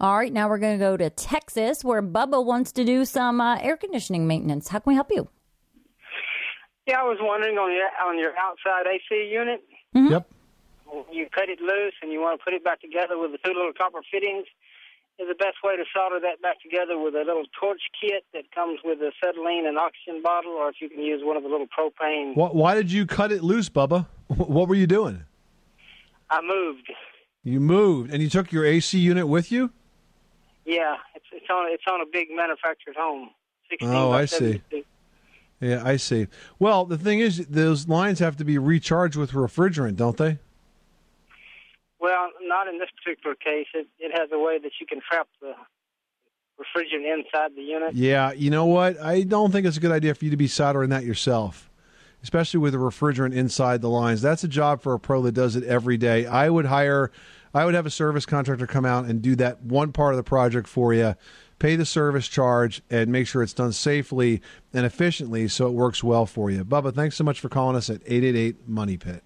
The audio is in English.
All right, now we're going to go to Texas where Bubba wants to do some uh, air conditioning maintenance. How can we help you? Yeah, I was wondering on your on your outside AC unit, Mm-hmm. Yep. you cut it loose and you want to put it back together with the two little copper fittings. Is the best way to solder that back together with a little torch kit that comes with acetylene and oxygen bottle, or if you can use one of the little propane. Wh- Why did you cut it loose, Bubba? What were you doing? I moved. You moved and you took your AC unit with you? Yeah, it's it's on it's on a big manufactured home. 16 Oh, I see. Yeah, I see. Well, the thing is, those lines have to be recharged with refrigerant, don't they? Well, not in this particular case. It it has a way that you can trap the refrigerant inside the unit. Yeah, you know what? I don't think it's a good idea for you to be soldering that yourself, especially with the refrigerant inside the lines. That's a job for a pro that does it every day. I would hire, I would have a service contractor come out and do that one part of the project for you, pay the service charge, and make sure it's done safely and efficiently so it works well for you. Bubba, thanks so much for calling us at 888 Money Pit.